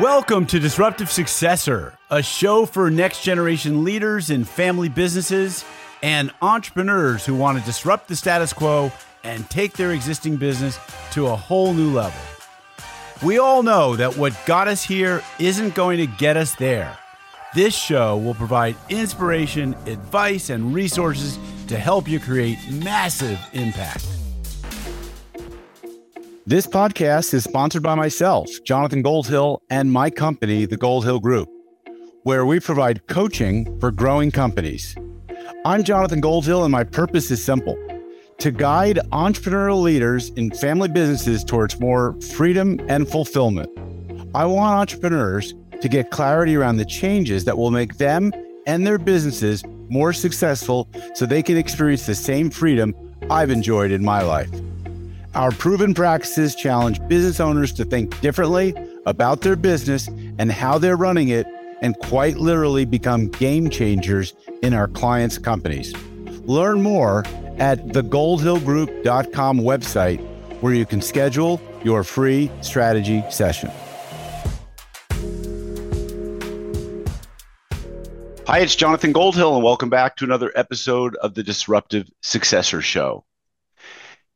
Welcome to Disruptive Successor, a show for next generation leaders in family businesses and entrepreneurs who want to disrupt the status quo and take their existing business to a whole new level. We all know that what got us here isn't going to get us there. This show will provide inspiration, advice, and resources to help you create massive impact. This podcast is sponsored by myself, Jonathan Goldhill, and my company, the Goldhill Group, where we provide coaching for growing companies. I'm Jonathan Goldhill, and my purpose is simple to guide entrepreneurial leaders in family businesses towards more freedom and fulfillment. I want entrepreneurs to get clarity around the changes that will make them and their businesses more successful so they can experience the same freedom I've enjoyed in my life. Our proven practices challenge business owners to think differently about their business and how they're running it, and quite literally become game changers in our clients' companies. Learn more at thegoldhillgroup.com website where you can schedule your free strategy session. Hi, it's Jonathan Goldhill, and welcome back to another episode of the Disruptive Successor Show.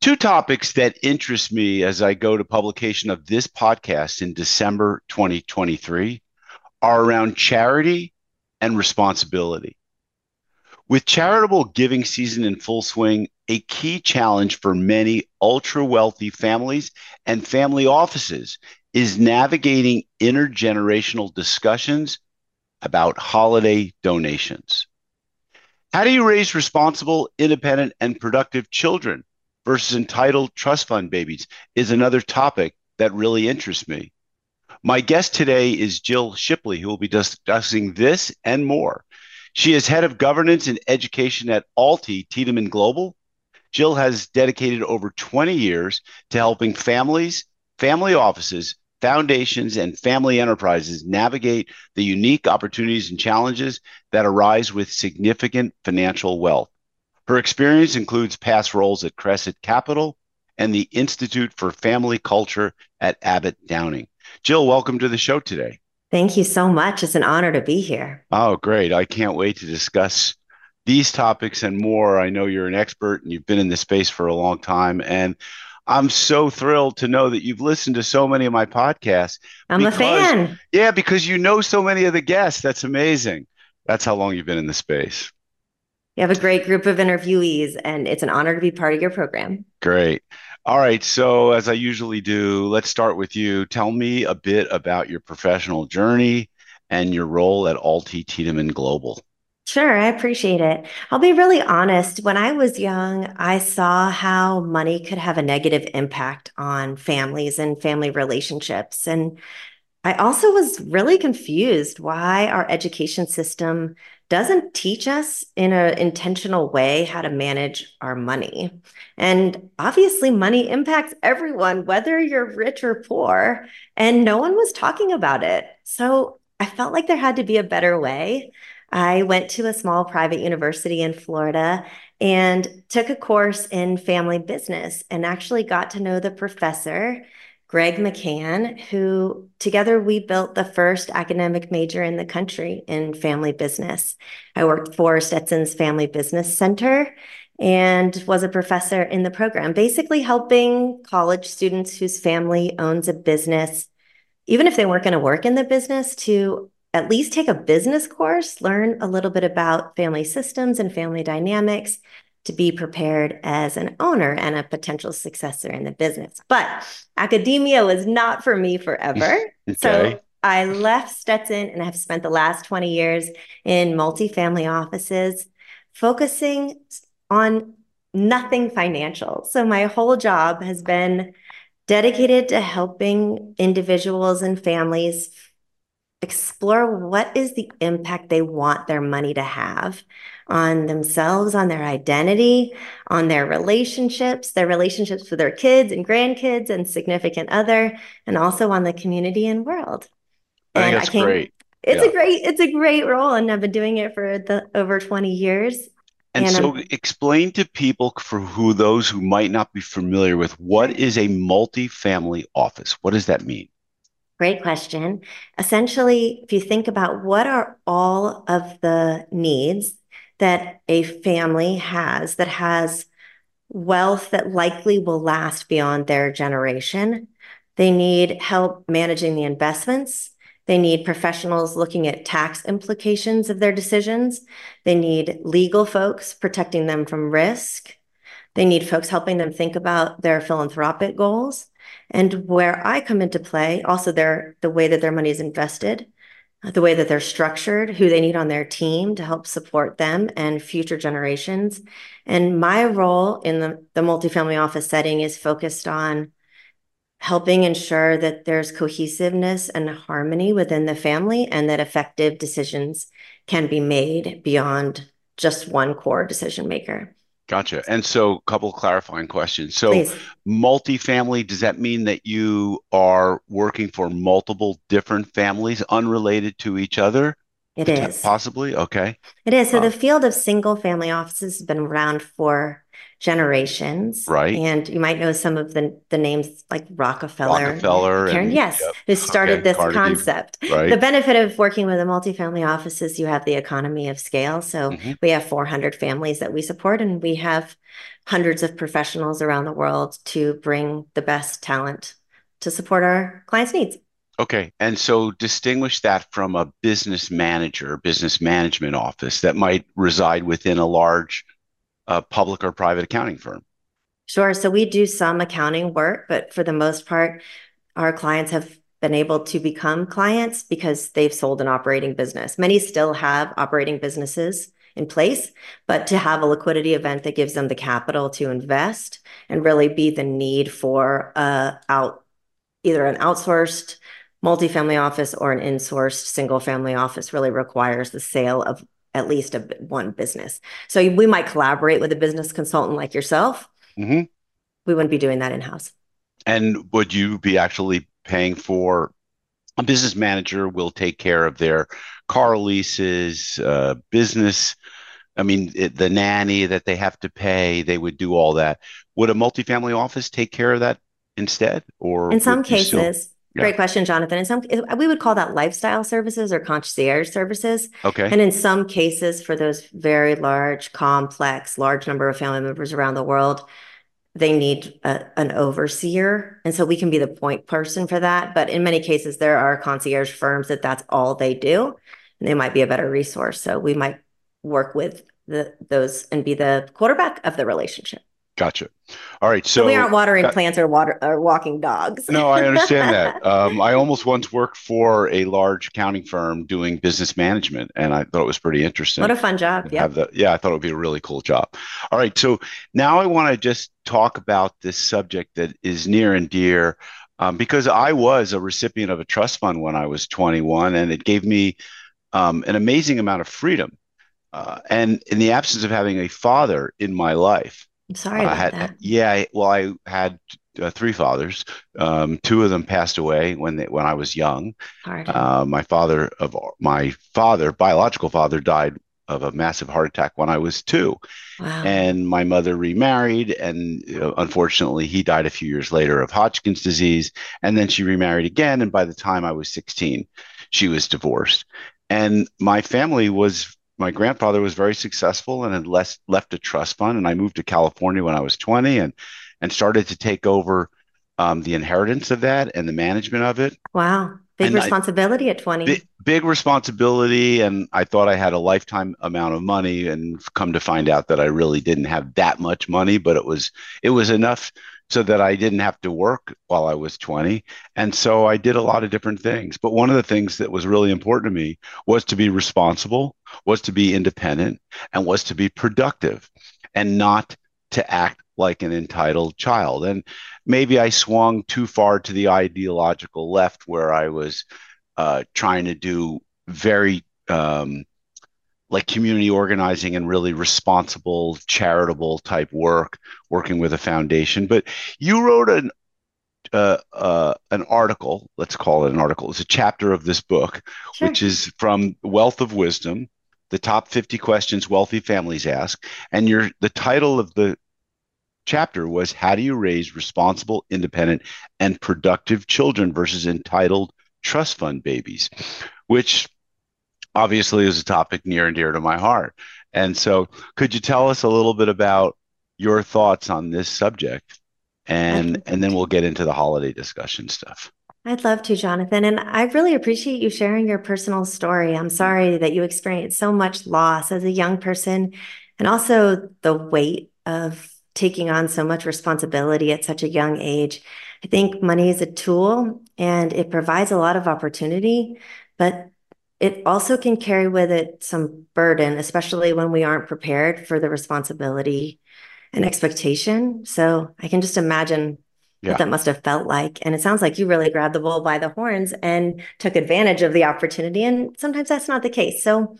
Two topics that interest me as I go to publication of this podcast in December 2023 are around charity and responsibility. With charitable giving season in full swing, a key challenge for many ultra wealthy families and family offices is navigating intergenerational discussions about holiday donations. How do you raise responsible, independent, and productive children versus entitled trust fund babies is another topic that really interests me. My guest today is Jill Shipley, who will be discussing this and more. She is head of governance and education at Alti Tiedemann Global. Jill has dedicated over 20 years to helping families, family offices, foundations, and family enterprises navigate the unique opportunities and challenges that arise with significant financial wealth. Her experience includes past roles at Crestone Capital and the Institute for Family Culture at Abbot Downing. Jill, welcome to the show today. Thank you so much. It's an honor to be here. Oh, great. I can't wait to discuss these topics and more. I know you're an expert and you've been in this space for a long time. And I'm so thrilled to know that you've listened to so many of my podcasts. I'm because, a fan. Yeah, because you know so many of the guests. That's amazing. That's how long you've been in the space. You have a great group of interviewees, and it's an honor to be part of your program. Great. All right. So, as I usually do, let's start with you. Tell me a bit about your professional journey and your role at Alti Tiedemann Global. Sure, I appreciate it. I'll be really honest. When I was young, I saw how money could have a negative impact on families and family relationships. And I also was really confused why our education system doesn't teach us in an intentional way how to manage our money. And obviously, money impacts everyone, whether you're rich or poor, and no one was talking about it. So I felt like there had to be a better way. I went to a small private university in Florida and took a course in family business and actually got to know the professor Greg McCann, who together we built the first academic major in the country in family business. I worked for Stetson's Family Business Center and was a professor in the program, basically helping college students whose family owns a business, even if they weren't going to work in the business, to at least take a business course, learn a little bit about family systems and family dynamics, to be prepared as an owner and a potential successor in the business. But academia was not for me forever. okay. So I left Stetson and I have spent the last 20 years in multifamily offices, focusing on nothing financial. So my whole job has been dedicated to helping individuals and families explore what is the impact they want their money to have on themselves, on their identity, on their relationships, their relationships with their kids and grandkids and significant other, and also on the community and world. I and that's I great. It's yeah. a great, it's a great role, and I've been doing it for the over 20 years. And, and so, I'm, explain to people for who those who might not be familiar with what is a multifamily office. What does that mean? Great question. Essentially, if you think about what are all of the needs that a family has that has wealth that likely will last beyond their generation, they need help managing the investments. They need professionals looking at tax implications of their decisions. They need legal folks protecting them from risk. They need folks helping them think about their philanthropic goals. And where I come into play, also their the way that their money is invested, uh, the way that they're structured, who they need on their team to help support them and future generations. And my role in the, the multifamily office setting is focused on helping ensure that there's cohesiveness and harmony within the family and that effective decisions can be made beyond just one core decision maker. Gotcha. And so, a couple of clarifying questions. So, Please. multifamily, does that mean that you are working for multiple different families unrelated to each other? It is. Possibly. Okay. It is. So the field of single family offices has been around for generations. right. And you might know some of the, the names like Rockefeller. Rockefeller Karen, and yes, yep. who started this Carnegie. concept. The benefit of working with a multifamily office is you have the economy of scale. So Mhm. we have 400 families that we support, and we have hundreds of professionals around the world to bring the best talent to support our clients' needs. Okay. And so, distinguish that from a business manager, business management office that might reside within a large uh, public or private accounting firm. Sure. So we do some accounting work, but for the most part, our clients have been able to become clients because they've sold an operating business. Many still have operating businesses in place, but to have a liquidity event that gives them the capital to invest and really be the need for uh, out either an outsourced multifamily office or an insourced single family office really requires the sale of at least a, one business. So we might collaborate with a business consultant like yourself hmm we wouldn't be doing that in house. And would you be actually paying for a business manager will take care of their car leases, uh, business. I mean, it, the nanny that they have to pay, they would do all that. Would a multifamily office take care of that instead, or In some cases, still? Yeah. great question, Jonathan. In some, eh, we would call that lifestyle services or concierge services. Okay. And in some cases, for those very large, complex, large number of family members around the world, they need a, an overseer. And so we can be the point person for that. But in many cases, there are concierge firms that that's all they do. And they might be a better resource. So we might work with the, those and be the quarterback of the relationship. Gotcha. All right. So, So we aren't watering plants or water or walking dogs. No, I understand that. Um, I almost once worked for a large accounting firm doing business management, and I thought it was pretty interesting. What a fun job. to Yep. have the yeah i thought it would be a really cool job all right so now i want to just talk about this subject that is near and dear um, because i was a recipient of a trust fund when i was 21 and it gave me um, an amazing amount of freedom uh, and in the absence of having a father in my life I'm sorry about had that. yeah well i had uh, three fathers um, two of them passed away when they, when i was young uh, my father of my father, biological father, died of a massive heart attack when I was two, Wow. and my mother remarried, and uh, unfortunately, he died a few years later of Hodgkin's disease, and then she remarried again, and by the time I was 16, she was divorced, and my family was. My grandfather was very successful and had less, left a trust fund, and I moved to California when I was 20, and and started to take over um, the inheritance of that and the management of it. Wow. Big and I- responsibility at 20. big, big responsibility and i thought i had a lifetime amount of money and come to find out that i really didn't have that much money but it was it was enough so that i didn't have to work while i was 20 and so i did a lot of different things. But one of the things that was really important to me was to be responsible was to be independent and was to be productive and not to act like an entitled child. And maybe i swung too far to the ideological left where i was uh, trying to do very um, like community organizing and really responsible charitable type work working with a foundation. But you wrote an uh, uh, an article let's call it an article. It's a chapter of this book Sure. which is from wealth of wisdom the top 50 questions wealthy families ask. And your the title of the chapter was how do you raise responsible independent and productive children versus entitled trust fund babies, which obviously is a topic near and dear to my heart. And so, could you tell us a little bit about your thoughts on this subject? And, and then we'll get into the holiday discussion stuff. I'd love to, Jonathan. And I really appreciate you sharing your personal story. I'm sorry that you experienced so much loss as a young person and also the weight of taking on so much responsibility at such a young age. I think money is a tool and it provides a lot of opportunity, but it also can carry with it some burden, especially when we aren't prepared for the responsibility and expectation. So I can just imagine yeah. what that must have felt like. And it sounds like you really grabbed the bull by the horns and took advantage of the opportunity. And sometimes that's not the case. So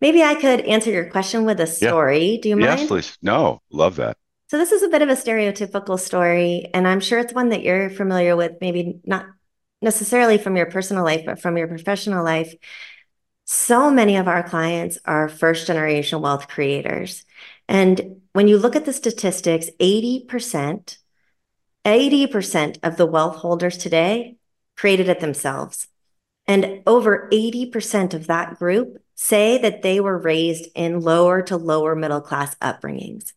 maybe I could answer your question with a story. Yeah. Do you mind? Yes, please. No, love that. So this is a bit of a stereotypical story, and I'm sure it's one that you're familiar with, maybe not necessarily from your personal life, but from your professional life. So many of our clients are first generation wealth creators. And when you look at the statistics, 80%, 80% of the wealth holders today created it themselves. And over 80% of that group say that they were raised in lower to lower middle class upbringings.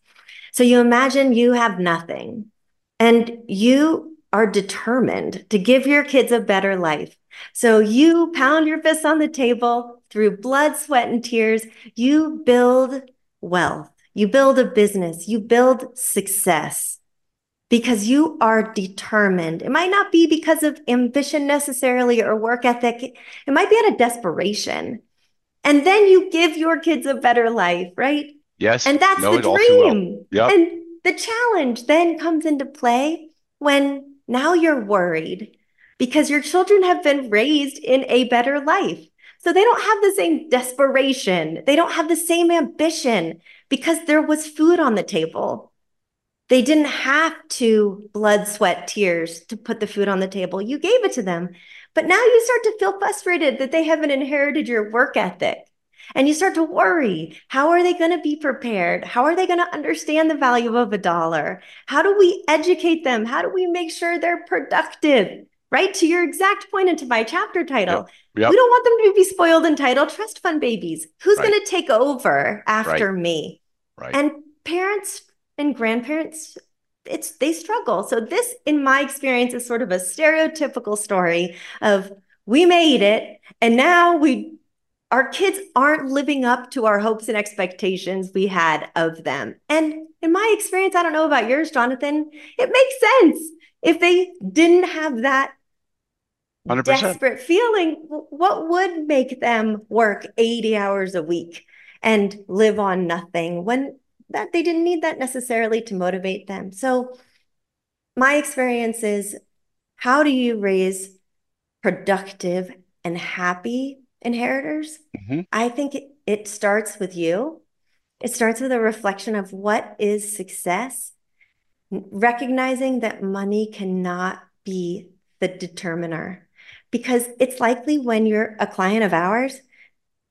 So you imagine you have nothing and you are determined to give your kids a better life. So you pound your fists on the table through blood, sweat, and tears. You build wealth, you build a business, you build success because you are determined. It might not be because of ambition necessarily or work ethic, it might be out of desperation. And then you give your kids a better life, right? Yes. And that's no, the dream. Yep. And the challenge then comes into play when now you're worried because your children have been raised in a better life. So they don't have the same desperation. They don't have the same ambition because there was food on the table. They didn't have to blood, sweat, tears to put the food on the table. You gave it to them. But now you start to feel frustrated that they haven't inherited your work ethic and you start to worry how are they going to be prepared? How are they going to understand the value of a dollar? How do we educate them? How do we make sure they're productive? Right to your exact point into my chapter title. Yep. Yep. We don't want them to be spoiled entitled trust fund babies. Who's right. going to take over after right. me? Right. And parents and grandparents it's they struggle. So this in my experience is sort of a stereotypical story of we made it and now we our kids aren't living up to our hopes and expectations we had of them. And in my experience, I don't know about yours, Jonathan, it makes sense. If they didn't have that 100%. desperate feeling, what would make them work 80 hours a week and live on nothing when that they didn't need that necessarily to motivate them? So my experience is how do you raise productive and happy inheritors. Mm-hmm. I think it, it starts with you. It starts with a reflection of what is success, recognizing that money cannot be the determiner. Because it's likely when you're a client of ours,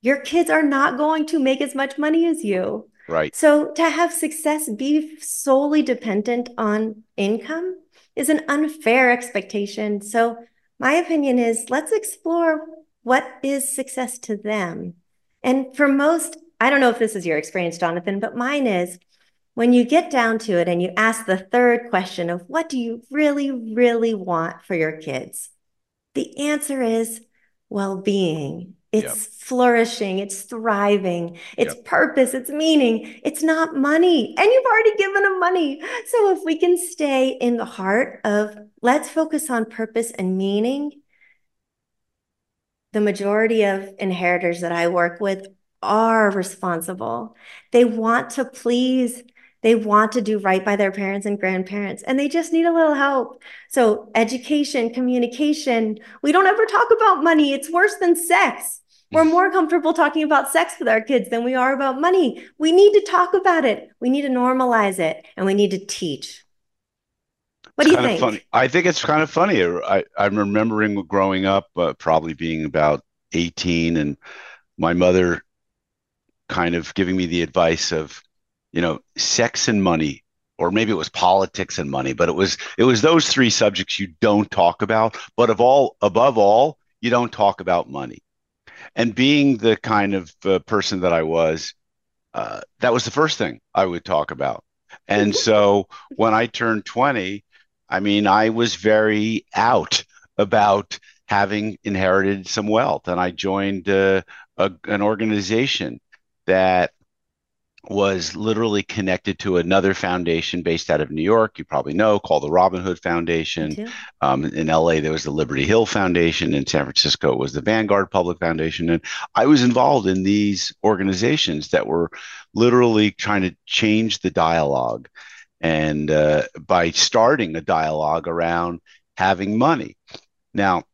your kids are not going to make as much money as you. Right. So to have success be solely dependent on income is an unfair expectation. So my opinion is let's explore what is success to them? And for most, I don't know if this is your experience, Jonathan, but mine is when you get down to it and you ask the third question of what do you really, really want for your kids? The answer is well being. It's yep. flourishing, it's thriving, it's yep. purpose, it's meaning. It's not money. And you've already given them money. So if we can stay in the heart of let's focus on purpose and meaning the majority of inheritors that I work with are responsible. They want to please, they want to do right by their parents and grandparents, and they just need a little help. So, education, communication, we don't ever talk about money. It's worse than sex. We're more comfortable talking about sex with our kids than we are about money. We need to talk about it. We need to normalize it, and we need to teach. What do you think? Funny. I think it's kind of funny. I, I'm remembering growing up, uh, probably being about 18, and my mother kind of giving me the advice of, you know, sex and money, or maybe it was politics and money, but it was it was those three subjects you don't talk about. But of all, above all, you don't talk about money. And being the kind of uh, person that I was, uh, that was the first thing I would talk about. And so when I turned 20, I mean, I was very out about having inherited some wealth. And I joined uh, a, an organization that was literally connected to another foundation based out of New York. You probably know, called the Robin Hood Foundation. Um, in LA, there was the Liberty Hill Foundation. In San Francisco, it was the Vanguard Public Foundation. And I was involved in these organizations that were literally trying to change the dialogue. And uh, by starting a dialogue around having money. Now,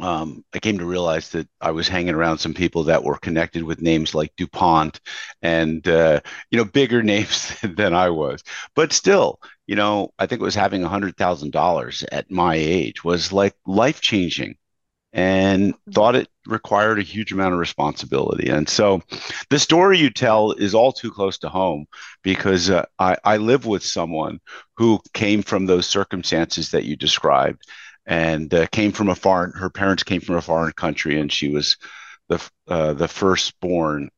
um, I came to realize that I was hanging around some people that were connected with names like DuPont and, uh, you know, bigger names than I was. But still, you know, I think it was having $100,000 at my age was like life changing and mm-hmm. thought it required a huge amount of responsibility. And so the story you tell is all too close to home because uh, I, I live with someone who came from those circumstances that you described and uh, came from a foreign. Her parents came from a foreign country, and she was the uh, the firstborn,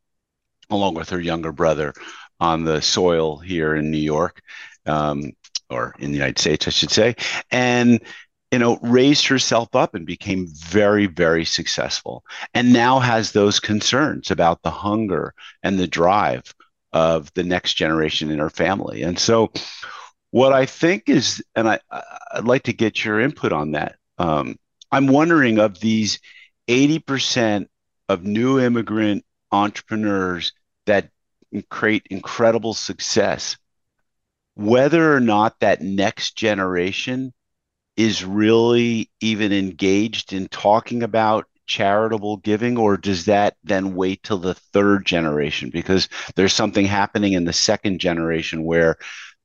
along with her younger brother, on the soil here in New York, um, or in the United States, I should say, and you know raised herself up and became very very successful and now has those concerns about the hunger and the drive of the next generation in her family and so what I think is, and I, I'd like to get your input on that. Um, I'm wondering of these 80% of new immigrant entrepreneurs that create incredible success, whether or not that next generation is really even engaged in talking about charitable giving, or does that then wait till the third generation? Because there's something happening in the second generation where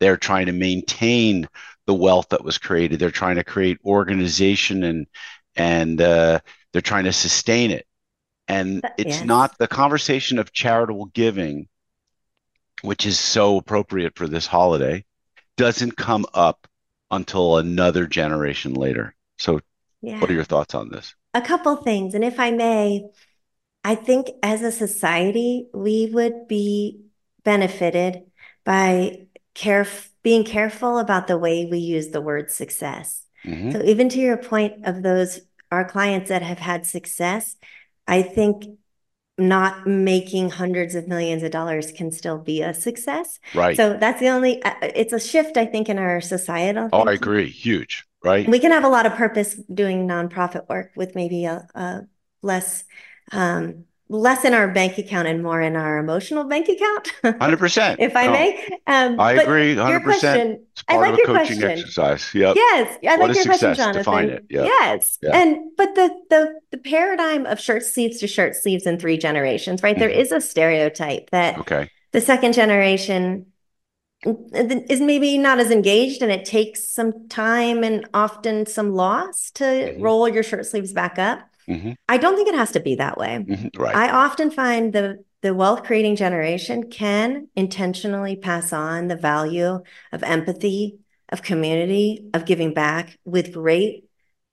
they're trying to maintain the wealth that was created. They're trying to create organization and and uh, they're trying to sustain it. And it's yes. not the conversation of charitable giving, which is so appropriate for this holiday, doesn't come up until another generation later. So, yeah. what are your thoughts on this? A couple things. And if I may, I think as a society, we would be benefited by caref- being careful about the way we use the word success. Mm-hmm. So even to your point of those our clients that have had success, I think not making hundreds of millions of dollars can still be a success. Right. So that's the only uh, it's a shift I think in our societal. Oh, I agree. Huge. Right. We can have a lot of purpose doing nonprofit work with maybe a, a less um, less in our bank account and more in our emotional bank account. Hundred percent. If I no, may, um, I agree. Hundred percent. It's part I like of a your coaching question. exercise. Yeah. Yes, I what like your question, Jonathan. Define it. Yep. Yes, and but the the the paradigm of shirt sleeves to shirt sleeves in three generations, right? Mm-hmm. There is a stereotype that okay. the second generation is maybe not as engaged and it takes some time and often some loss to mm-hmm. roll your shirt sleeves back up Mm-hmm. I don't think it has to be that way. Mm-hmm. Right. I often find the the wealth creating generation can intentionally pass on the value of empathy, of community, of giving back with great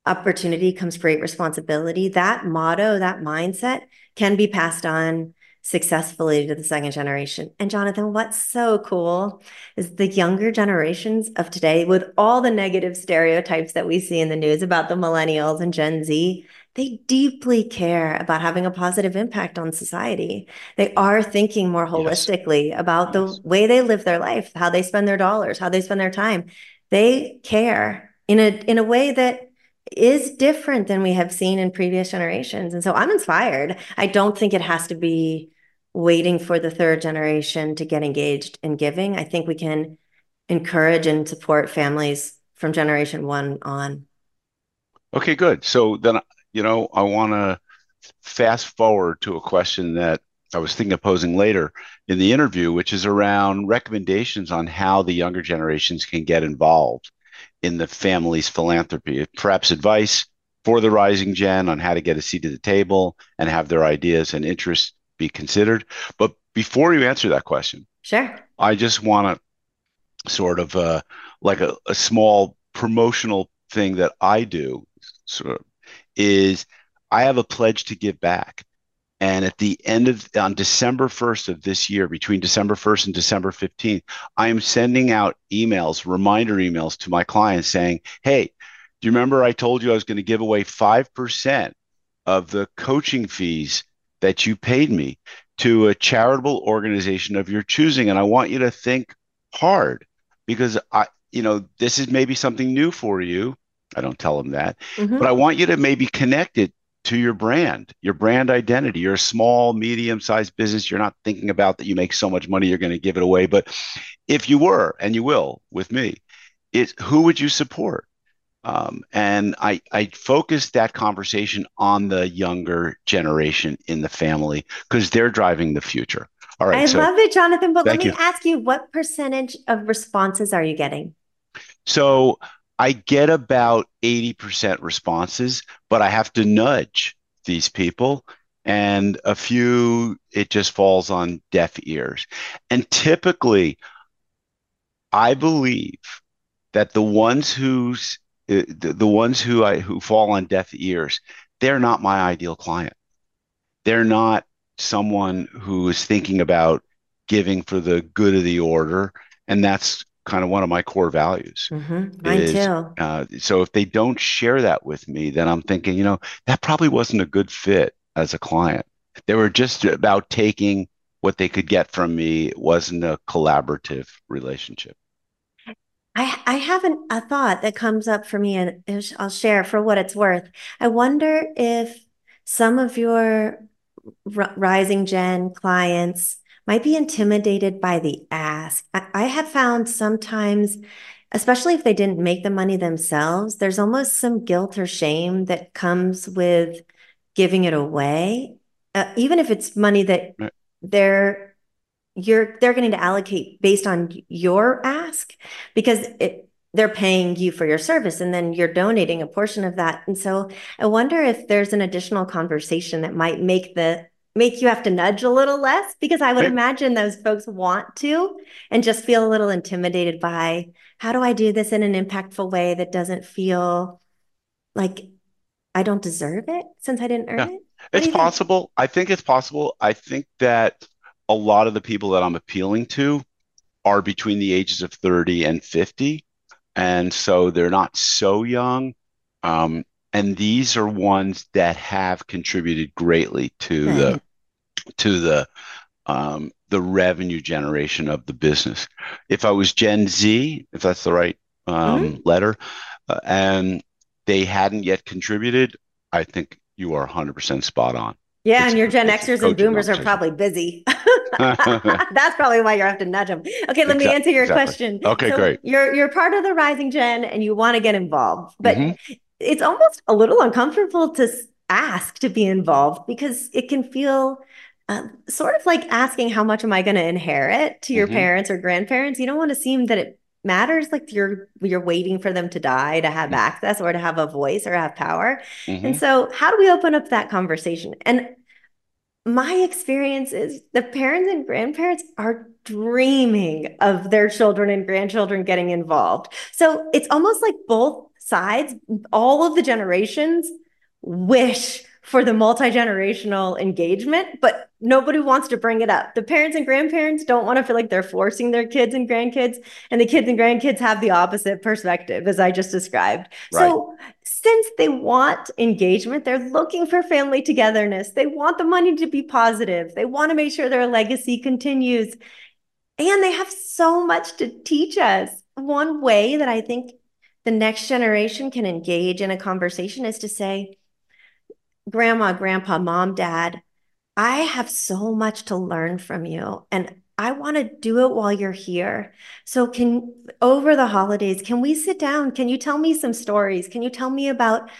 opportunity comes great responsibility. That motto, that mindset can be passed on successfully to the second generation. And Jonathan, what's so cool is the younger generations of today, with all the negative stereotypes that we see in the news about the millennials and Gen Z, they deeply care about having a positive impact on society. They are thinking more holistically yes. about the yes. way they live their life, how they spend their dollars, how they spend their time. They care in a in a way that is different than we have seen in previous generations. And so I'm inspired. I don't think it has to be waiting for the third generation to get engaged in giving. I think we can encourage and support families from generation 1 on. Okay, good. So then you know, I want to fast forward to a question that I was thinking of posing later in the interview, which is around recommendations on how the younger generations can get involved in the family's philanthropy. Perhaps advice for the rising gen on how to get a seat at the table and have their ideas and interests be considered. But before you answer that question, sure, I just want to sort of uh, like a, a small promotional thing that I do, sort of is I have a pledge to give back. And at the end of on December 1st of this year, between December 1st and December 15th, I am sending out emails, reminder emails to my clients saying, Hey, do you remember I told you I was going to give away 5% of the coaching fees that you paid me to a charitable organization of your choosing? And I want you to think hard because I, you know, this is maybe something new for you. I don't tell them that, mm-hmm. but I want you to maybe connect it to your brand, your brand identity. You're a small, medium sized business. You're not thinking about that you make so much money, you're going to give it away. But if you were, and you will with me, it's who would you support? Um, and I, I focused that conversation on the younger generation in the family because they're driving the future. All right. I so, love it, Jonathan. But let me you. ask you what percentage of responses are you getting? So I get about 80% responses, but I have to nudge these people. And a few, it just falls on deaf ears. And typically, I believe that the ones who's uh, the, the ones who I who fall on deaf ears, they're not my ideal client. They're not someone who is thinking about giving for the good of the order, and that's kind of one of my core values. Mm-hmm. Mine is, too. Uh, so if they don't share that with me, then I'm thinking, you know, that probably wasn't a good fit as a client. They were just about taking what they could get from me. It wasn't a collaborative relationship. I, I have an, a thought that comes up for me, and I'll share for what it's worth. I wonder if some of your r- rising gen clients might be intimidated by the ask. I, I have found sometimes, especially if they didn't make the money themselves, there's almost some guilt or shame that comes with giving it away, uh, even if it's money that they're you're they're going to allocate based on your ask because it they're paying you for your service and then you're donating a portion of that. And so i wonder if there's an additional conversation that might make the make you have to nudge a little less because I would right. imagine those folks want to and just feel a little intimidated by how do I do this in an impactful way that doesn't feel like I don't deserve it since I didn't earn yeah. it? What it's possible. Think? I think it's possible. I think that a lot of the people that I'm appealing to are between the ages of 30 and 50. And so they're not so young. Um, and these are ones that have contributed greatly to right. the to the um, the revenue generation of the business. If I was Gen Z, if that's the right um, mm-hmm. letter, uh, and they hadn't yet contributed, I think you are 100% spot on. Yeah, it's, and your Gen Xers and Boomers are probably busy. That's probably why you have to nudge them. Okay, let exactly, me answer your exactly. question. Okay, so great. You're you're part of the rising gen, and you want to get involved, but mm-hmm it's almost a little uncomfortable to ask to be involved because it can feel uh, sort of like asking how much am I going to inherit to your mm-hmm. parents or grandparents. You don't want to seem that it matters like you're you're waiting for them to die to have mm-hmm. access or to have a voice or have power. Mm-hmm. And so how do we open up that conversation? And my experience is the parents and grandparents are dreaming of their children and grandchildren getting involved. So it's almost like both sides, all of the generations wish for the multi-generational engagement, but nobody wants to bring it up. The parents and grandparents don't want to feel like they're forcing their kids and grandkids, and the kids and grandkids have the opposite perspective, as I just described. Right. So since they want engagement, they're looking for family togetherness. They want the money to be positive. They want to make sure their legacy continues. And they have so much to teach us. One way that I think the next generation can engage in a conversation is to say, Grandma, Grandpa, Mom, Dad, I have so much to learn from you. And I want to do it while you're here. So, can over the holidays, can we sit down? Can you tell me some stories? Can you tell me about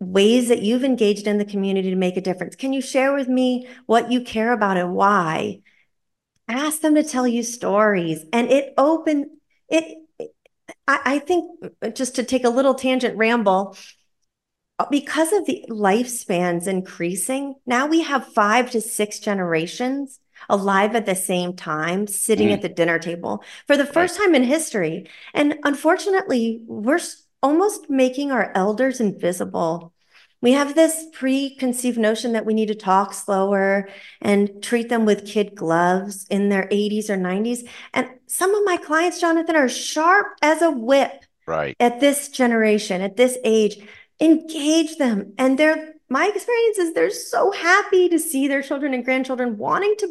ways that you've engaged in the community to make a difference? Can you share with me what you care about and why? Ask them to tell you stories. And it open it I, I think uh, just to take a little tangent ramble, uh, because of the lifespans increasing, now we have five to six generations alive at the same time, sitting mm. at the dinner table for the first right. time in history. And unfortunately, we're almost making our elders invisible We have this preconceived notion that we need to talk slower and treat them with kid gloves in their 80s or 90s. And some of my clients, Jonathan, are sharp as a whip right. at this generation, at this age. Engage them. And they're my experience is they're so happy to see their children and grandchildren wanting to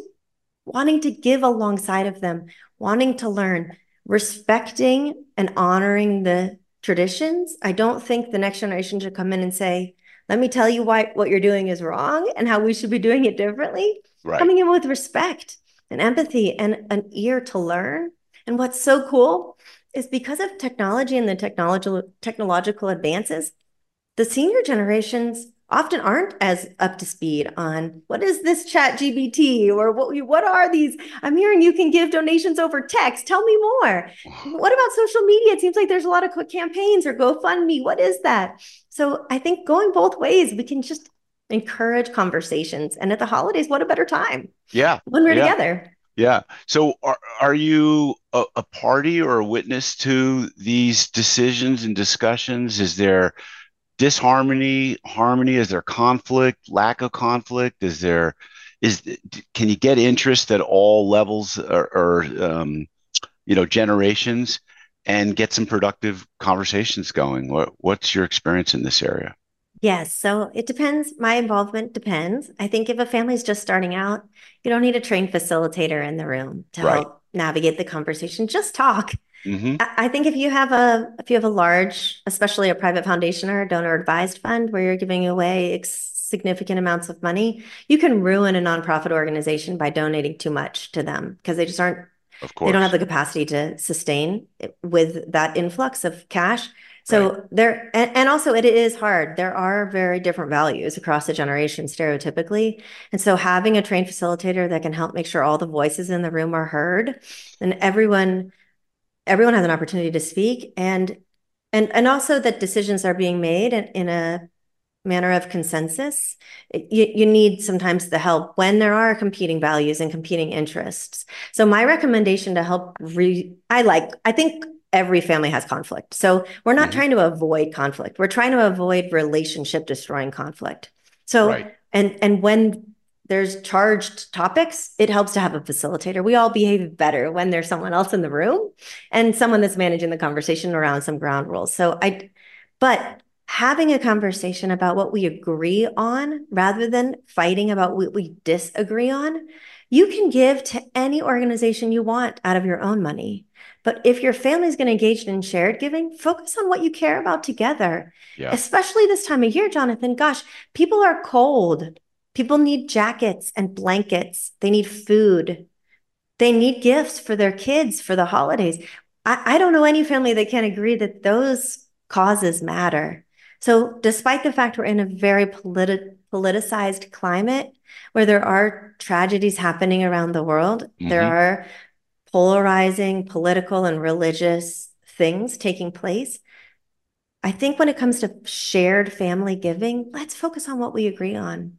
wanting to give alongside of them, wanting to learn, respecting and honoring the traditions. I don't think the next generation should come in and say, let me tell you why what you're doing is wrong and how we should be doing it differently. Right. Coming in with respect and empathy and an ear to learn. And what's so cool is because of technology and the technological technological advances, the senior generations often aren't as up to speed on what is this chat gpt or what what are these? I'm hearing you can give donations over text. Tell me more. What about social media? It seems like there's a lot of quick campaigns or gofundme. What is that so i think going both ways we can just encourage conversations. And at the holidays what a better time. Yeah. When we're yeah. together. Yeah. So are, are you a, a party or a witness to these decisions and discussions? Is there disharmony, harmony? Is there conflict, lack of conflict? Is there is can you get interest at all levels or, or um, you know generations and get some productive conversations going? What what's your experience in this area? Yes, so it depends. My involvement depends. I think if a family's just starting out, you don't need a trained facilitator in the room to right. help navigate the conversation. Just talk. Mm-hmm. I think if you have a if you have a large, especially a private foundation or a donor advised fund where you're giving away ex- significant amounts of money, you can ruin a nonprofit organization by donating too much to them because they just aren't of course. They don't have the capacity to sustain with that influx of cash. So right. there, and, and, also it is hard. There are very different values across the generation stereotypically. And so having a trained facilitator that can help make sure all the voices in the room are heard and everyone everyone has an opportunity to speak and and and also that decisions are being made in, in a manner of consensus you, you need sometimes the help when there are competing values and competing interests so my recommendation to help re i like i think every family has conflict so we're not mm-hmm. trying to avoid conflict we're trying to avoid relationship destroying conflict so right. and and when there's charged topics, it helps to have a facilitator. We all behave better when there's someone else in the room and someone that's managing the conversation around some ground rules. So I, but having a conversation about what we agree on rather than fighting about what we disagree on, you can give to any organization you want out of your own money. But if your family is going to engage in shared giving, focus on what you care about together. Yeah. Especially this time of year, Jonathan. Gosh, people are cold People need jackets and blankets. They need food. They need gifts for their kids for the holidays. I, I don't know any family that can agree that those causes matter. So, despite the fact we're in a very politi- politicized climate where there are tragedies happening around the world, mm-hmm. there are polarizing political and religious things taking place. I think when it comes to shared family giving, let's focus on what we agree on.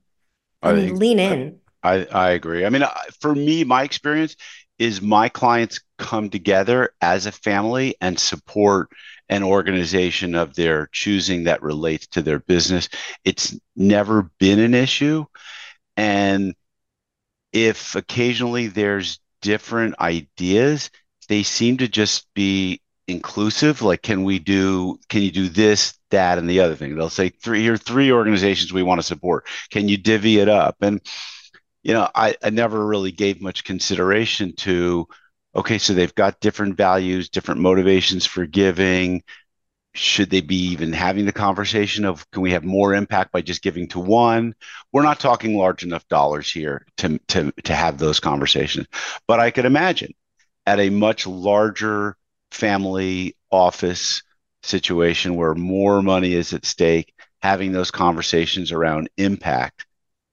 I think, lean in. I, I agree. I mean, for me, my experience is my clients come together as a family and support an organization of their choosing that relates to their business. It's never been an issue. And if occasionally there's different ideas, they seem to just be inclusive. Like, can we do, can you do this, that, and the other thing? They'll say, three, here are three organizations we want to support. Can you divvy it up? And, you know, I, I never really gave much consideration to, okay, so they've got different values, different motivations for giving. Should they be even having the conversation of can we have more impact by just giving to one? We're not talking large enough dollars here to, to, to have those conversations. But I could imagine at a much larger family office situation where more money is at stake, having those conversations around impact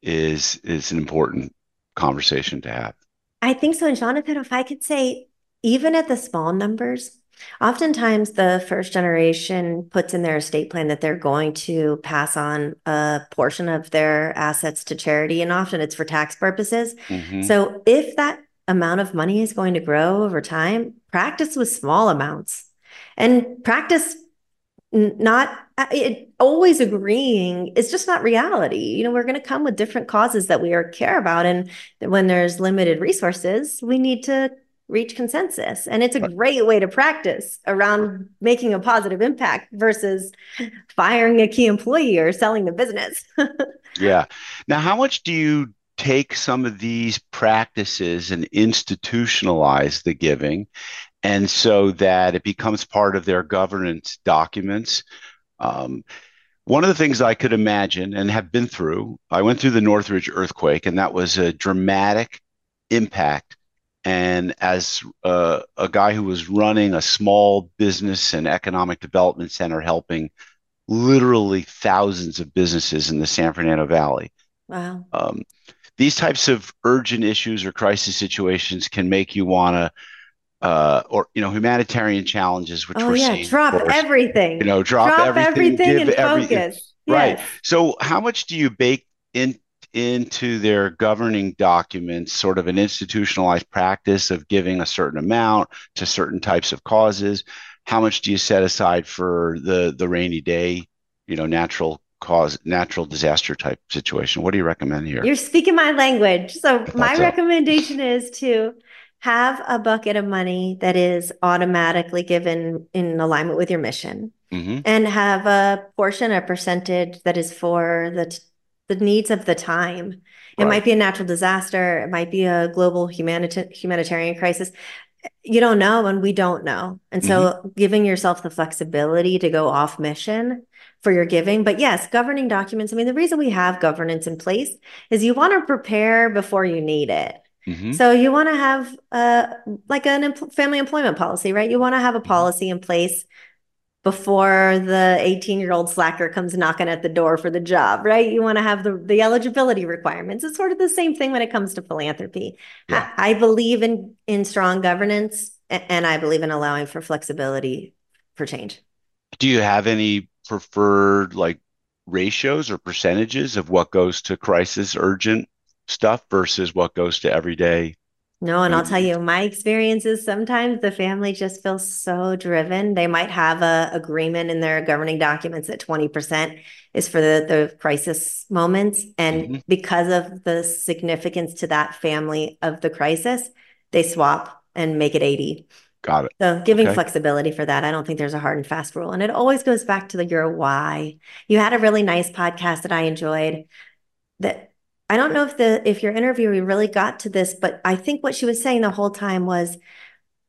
is is an important conversation to have. I think so. And Jonathan, if I could say, even at the small numbers, oftentimes the first generation puts in their estate plan that they're going to pass on a portion of their assets to charity, and often it's for tax purposes. Mm-hmm. So if that amount of money is going to grow over time, practice with small amounts and practice n- not it, always agreeing is just not reality. You know, we're going to come with different causes that we are care about, and when there's limited resources, we need to reach consensus. And it's a great way to practice around making a positive impact versus firing a key employee or selling the business. yeah. Now, how much do you take some of these practices and institutionalize the giving? And so that it becomes part of their governance documents. Um, one of the things I could imagine and have been through, I went through the Northridge earthquake, and that was a dramatic impact and as uh, a guy who was running a small business and economic development center, helping literally thousands of businesses in the San Fernando Valley. Wow. Um, these types of urgent issues or crisis situations can make you want to uh, or you know humanitarian challenges which oh, we're yeah. seeing drop course, everything. You know drop, drop everything, everything give and everything focus. right. Yes. so how much do you bake in into their governing documents sort of an institutionalized practice of giving a certain amount to certain types of causes? How much do you set aside for the the rainy day you know natural cause natural disaster type situation? What do you recommend here? You're speaking my language. So my recommendation is to have a bucket of money that is automatically given in alignment with your mission mm-hmm. and have a portion a percentage that is for the t- the needs of the time. It right. might be a natural disaster. It might be a global humanita- humanitarian crisis. You don't know, and we don't know. And so, mm-hmm. giving yourself the flexibility to go off mission for your giving. But yes, governing documents. I mean, the reason we have governance in place is you want to prepare before you need it. Mm-hmm. So you want to have uh, like an em- family employment policy, right? You want to have a mm-hmm. policy in place before the 18 year old slacker comes knocking at the door for the job, right? You want to have the, the eligibility requirements. It's sort of the same thing when it comes to philanthropy. Yeah. I, I, believe in, in strong governance and I believe in allowing for flexibility for change. Do you have any preferred like ratios or percentages of what goes to crisis urgent stuff versus what goes to everyday no, and I'll tell you, my experience is sometimes the family just feels so driven. They might have a agreement in their governing documents that 20% is for the, the crisis moments. And mm-hmm. because of the significance to that family of the crisis, they swap and make it 80. Got it. So giving okay. flexibility for that. I don't think there's a hard and fast rule. And it always goes back to the your why. You had a really nice podcast that I enjoyed that I don't know if the if your interviewee really got to this, but I think what she was saying the whole time was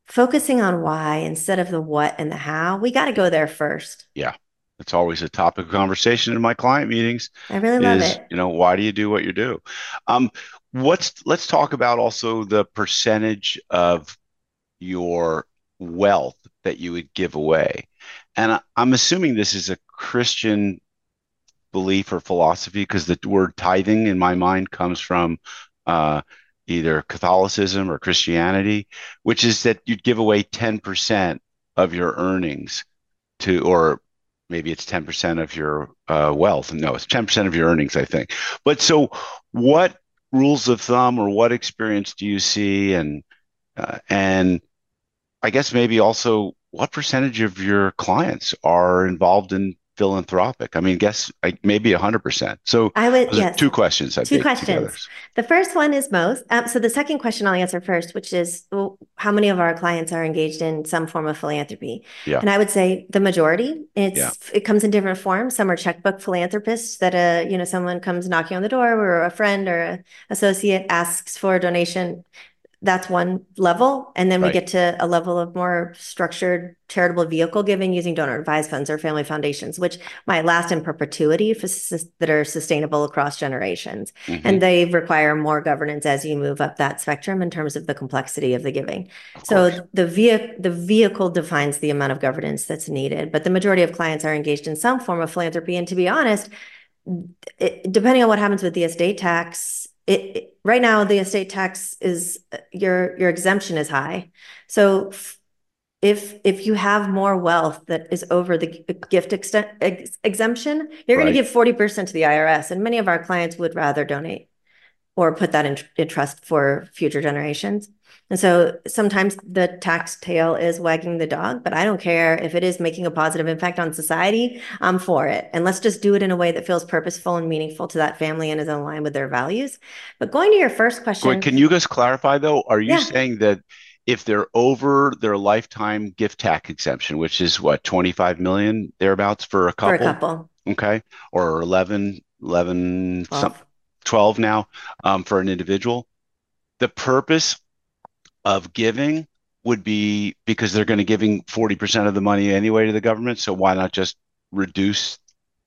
focusing on why instead of the what and the how. We got to go there first. Yeah. It's always a topic of conversation in my client meetings. I really love is, it. You know, why do you do what you do? Um, what's let's talk about also the percentage of your wealth that you would give away. And I, I'm assuming this is a Christian belief or philosophy because the word tithing in my mind comes from uh, either Catholicism or Christianity, which is that you'd give away 10% of your earnings to, or maybe it's 10% of your uh, wealth. No, it's 10% of your earnings, I think. But so what rules of thumb or what experience do you see? And, uh, and I guess maybe also what percentage of your clients are involved in philanthropic? I mean, guess like maybe hundred percent. So I would yes. two questions. I two questions. Together. The first one is most. Um, so the second question I'll answer first, which is well, how many of our clients are engaged in some form of philanthropy? Yeah. And I would say the majority. It's yeah. it comes in different forms. Some are checkbook philanthropists that uh you know someone comes knocking on the door, or a friend or a associate asks for a donation that's one level. And then we get to a level of more structured charitable vehicle giving using donor advised funds or family foundations, which might last in perpetuity for, that are sustainable across generations. Mm-hmm. And they require more governance as you move up that spectrum in terms of the complexity of the giving. Of so the vehicle the vehicle defines the amount of governance that's needed, but the majority of clients are engaged in some form of philanthropy. And to be honest, it, depending on what happens with the estate tax, it, it, right now the estate tax is your your exemption is high. So if if you have more wealth that is over the gift extent, ex, exemption, you're right. going to give 40% to the IRS and many of our clients would rather donate or put that in, in trust for future generations. And so sometimes the tax tail is wagging the dog, but I don't care if it is making a positive impact on society. I'm for it. And let's just do it in a way that feels purposeful and meaningful to that family and is in line with their values. But going to your first question. Wait, can you just clarify though? Are you yeah. saying that if they're over their lifetime gift tax exemption, which is what, 25 million thereabouts for a couple? For a couple. Okay. Or 11, 11, 12, some, 12 now um, for an individual. The purpose of giving would be because they're going to giving 40% of the money anyway to the government. So why not just reduce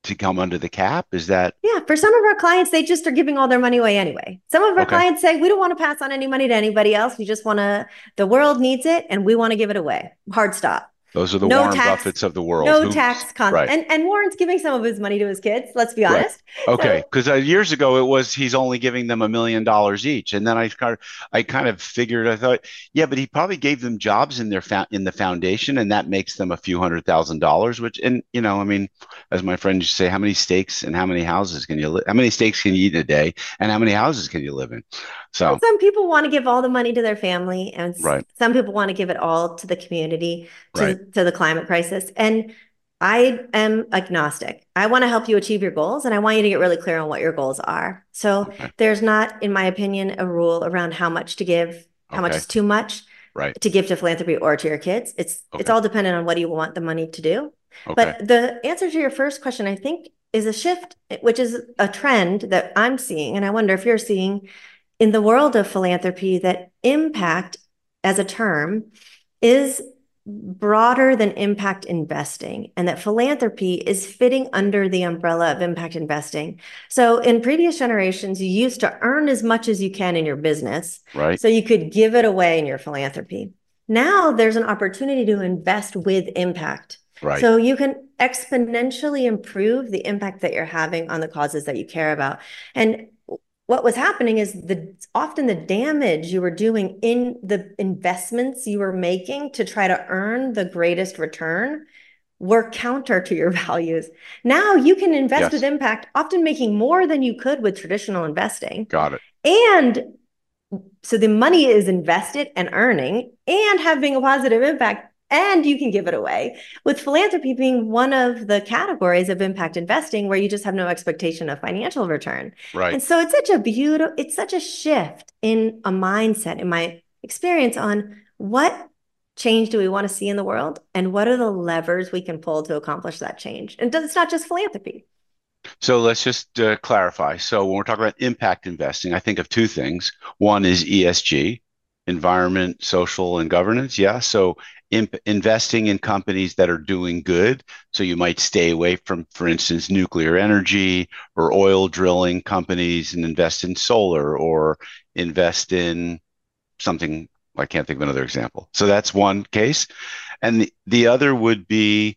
to come under the cap? Is that? Yeah. For some of our clients, they just are giving all their money away anyway. Some of our okay. clients say, we don't want to pass on any money to anybody else. We just want to, the world needs it and we want to give it away. Hard stop. Those are the no Warren tax, Buffetts of the world. No tax con- right. and and Warren's giving some of his money to his kids. Let's be honest. Right. Okay, because so, uh, years ago it was he's only giving them a million dollars each, and then I kind of I kind of figured I thought yeah, but he probably gave them jobs in their fa- in the foundation, and that makes them a few hundred thousand dollars. Which and you know I mean, as my friend used to say, how many steaks and how many houses can you li- how many steaks can you eat in a day, and how many houses can you live in? So some people want to give all the money to their family, and right. some people want to give it all to the community, to, right. To the climate crisis. And I am agnostic. I want to help you achieve your goals, and I want you to get really clear on what your goals are. So okay. there's not, in my opinion, a rule around how much to give, how okay. much is too much right. to give to philanthropy or to your kids. It's okay. it's all dependent on what you want the money to do. But the answer to your first question, I think, is a shift, which is a trend that I'm seeing, and I wonder if you're seeing in the world of philanthropy that impact as a term is broader than impact investing and that philanthropy is fitting under the umbrella of impact investing. So in previous generations, you used to earn as much as you can in your business. Right. So you could give it away in your philanthropy. Now there's an opportunity to invest with impact. Right. So you can exponentially improve the impact that you're having on the causes that you care about. And what was happening is the often the damage you were doing in the investments you were making to try to earn the greatest return were counter to your values. Now you can invest yes. with impact, often making more than you could with traditional investing. Got it. And so the money is invested and earning and having a positive impact and you can give it away. With philanthropy being one of the categories of impact investing where you just have no expectation of financial return. Right. And so it's such a beautiful, it's such a shift in a mindset, in my experience, on what change do we want to see in the world and what are the levers we can pull to accomplish that change. And it's not just philanthropy. So let's just uh, clarify. So when we're talking about impact investing, I think of two things. One is ESG, environment, social, and governance. Yeah. So investing in companies that are doing good. So you might stay away from, for instance, nuclear energy or oil drilling companies and invest in solar or invest in something. I can't think of another example. So that's one case. And the, the other would be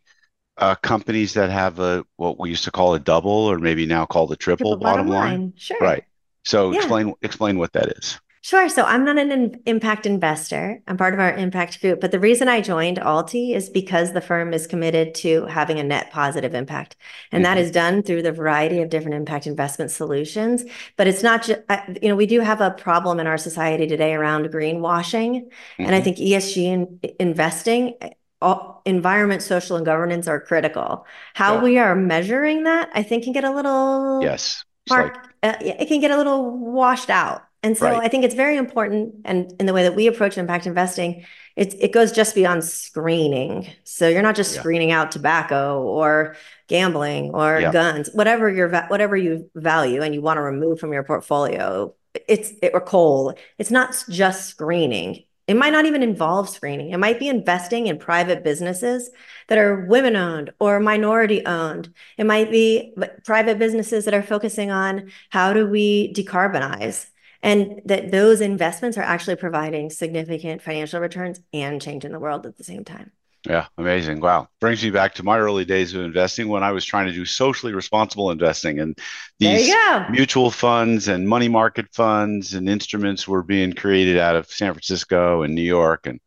uh, companies that have a what we used to call a double or maybe now called a triple, triple bottom, bottom line. line. Sure. Right. So yeah. explain explain what that is. Sure. So I'm not an in- impact investor. I'm part of our impact group. But the reason I joined Alti is because the firm is committed to having a net positive impact. And mm-hmm. that is done through the variety of different impact investment solutions. But it's not just, you know, we do have a problem in our society today around greenwashing. Mm-hmm. And I mm-hmm. think ESG in- investing, all, environment, social, and governance are critical. How yeah. we are measuring that, I think, can get a little. Yes. Mark, like... uh, it can get a little washed out. And so right. I think it's very important. And in the way that we approach impact investing, it, it goes just beyond screening. So you're not just yeah. screening out tobacco or gambling or yeah. guns, whatever your whatever you value and you want to remove from your portfolio. It's it, or coal. It's not just screening. It might not even involve screening. It might be investing in private businesses that are women owned or minority owned. It might be private businesses that are focusing on how do we decarbonize and that those investments are actually providing significant financial returns and change in the world at the same time. Yeah, amazing. Wow. Brings me back to my early days of investing when I was trying to do socially responsible investing. And these mutual funds and money market funds and instruments were being created out of San Francisco and New York and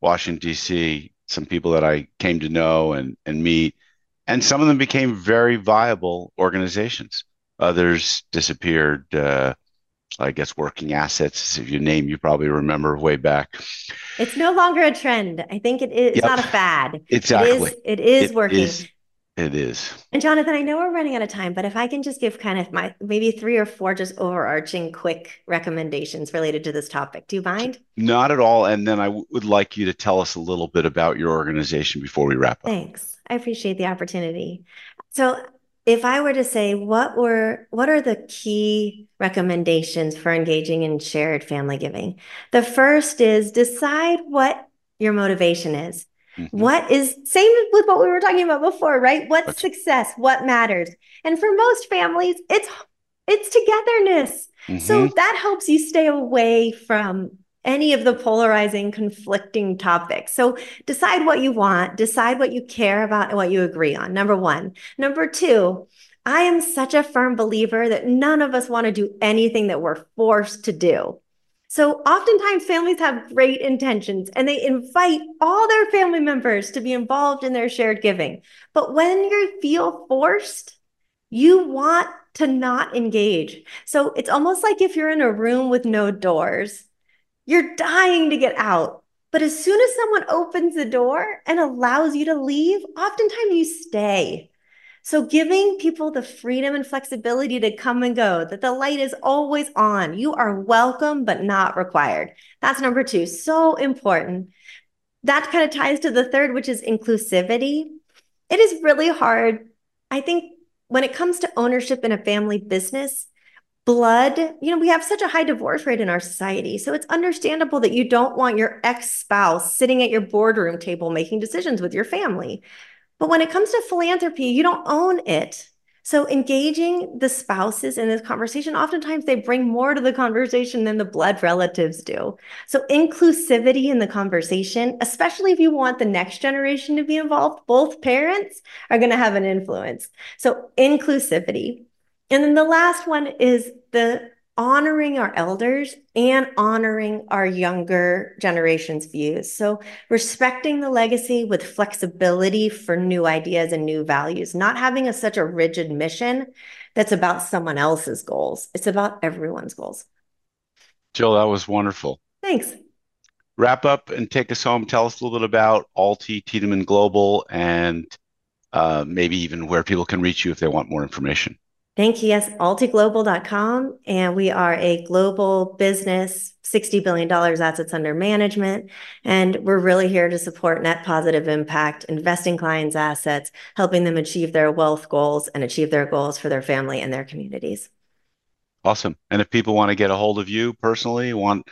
Washington, D.C. Some people that I came to know and, and meet. And some of them became very viable organizations. Others disappeared. Uh, I guess working assets if you name you probably remember way back. It's no longer a trend. I think it is it's yep. not a fad. Exactly. It is, it is it working. Is, it is. And Jonathan, I know we're running out of time, but if I can just give kind of my maybe three or four just overarching quick recommendations related to this topic. Do you mind? Not at all. And then I w- would like you to tell us a little bit about your organization before we wrap up. Thanks. I appreciate the opportunity. So if I were to say what were what are the key recommendations for engaging in shared family giving? The first is decide what your motivation is. Mm-hmm. What is same with what we were talking about before, right? What's That's, success? What matters? And for most families, it's it's togetherness. Mm-hmm. So that helps you stay away from any of the polarizing, conflicting topics. So decide what you want, decide what you care about, and what you agree on. Number one. Number two, I am such a firm believer that none of us want to do anything that we're forced to do. So oftentimes families have great intentions and they invite all their family members to be involved in their shared giving. But when you feel forced, you want to not engage. So it's almost like if you're in a room with no doors you're dying to get out. But as soon as someone opens the door and allows you to leave, oftentimes you stay. So, giving people the freedom and flexibility to come and go, that the light is always on. You are welcome, but not required. That's number two. So important. That kind of ties to the third, which is inclusivity. It is really hard. I think when it comes to ownership in a family business, blood you know we have such a high divorce rate in our society. So it's understandable that you don't want your ex-spouse sitting at your boardroom table making decisions with your family. But when it comes to philanthropy you don't own it. So engaging the spouses in this conversation oftentimes they bring more to the conversation than the blood relatives do. So inclusivity in the conversation especially if you want the next generation to be involved both parents are going to have an influence. So inclusivity and then the last one is the honoring our elders and honoring our younger generation's views. So, respecting the legacy with flexibility for new ideas and new values, not having a, such a rigid mission that's about someone else's goals. It's about everyone's goals. Jill, that was wonderful. Thanks. Wrap up and take us home. Tell us a little bit about Alti Tiedemann Global and uh, maybe even where people can reach you if they want more information. Thank you. Yes, altiglobal.com. And we are a global business, $60 billion assets under management. And we're really here to support net positive impact, investing clients' assets, helping them achieve their wealth goals and achieve their goals for their family and their communities. Awesome. And if people want to get a hold of you personally, want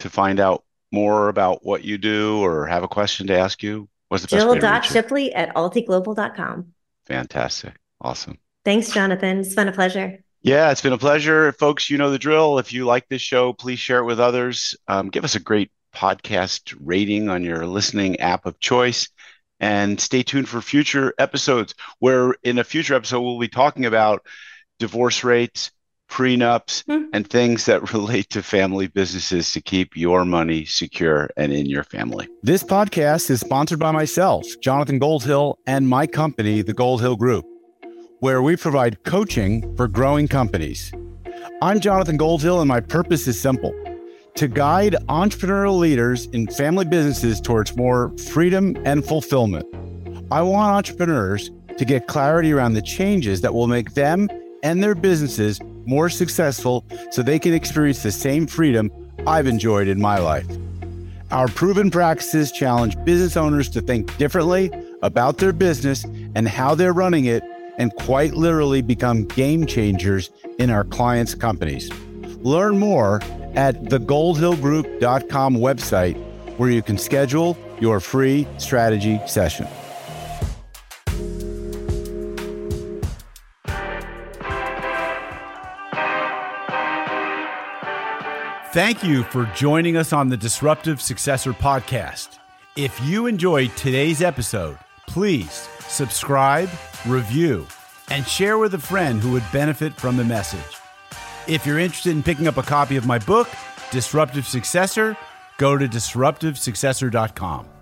to find out more about what you do or have a question to ask you, what's the Jill. best Jill. Shipley at altiglobal.com. Fantastic. Awesome. Thanks, Jonathan. It's been a pleasure. Yeah, it's been a pleasure. Folks, you know the drill. If you like this show, please share it with others. Um, give us a great podcast rating on your listening app of choice. And stay tuned for future episodes, where in a future episode, we'll be talking about divorce rates, prenups, mm-hmm. and things that relate to family businesses to keep your money secure and in your family. This podcast is sponsored by myself, Jonathan Goldhill, and my company, the Goldhill Group where we provide coaching for growing companies. I'm Jonathan Goldhill, and my purpose is simple to guide entrepreneurial leaders in family businesses towards more freedom and fulfillment. I want entrepreneurs to get clarity around the changes that will make them and their businesses more successful so they can experience the same freedom I've enjoyed in my life. Our proven practices challenge business owners to think differently about their business and how they're running it and quite literally become game changers in our clients' companies. Learn more at thegoldhillgroup.com website where you can schedule your free strategy session. Thank you for joining us on the Disruptive Successor podcast. If you enjoyed today's episode, please subscribe, review, and share with a friend who would benefit from the message. If you're interested in picking up a copy of my book, Disruptive Successor, go to disruptivesuccessor.com.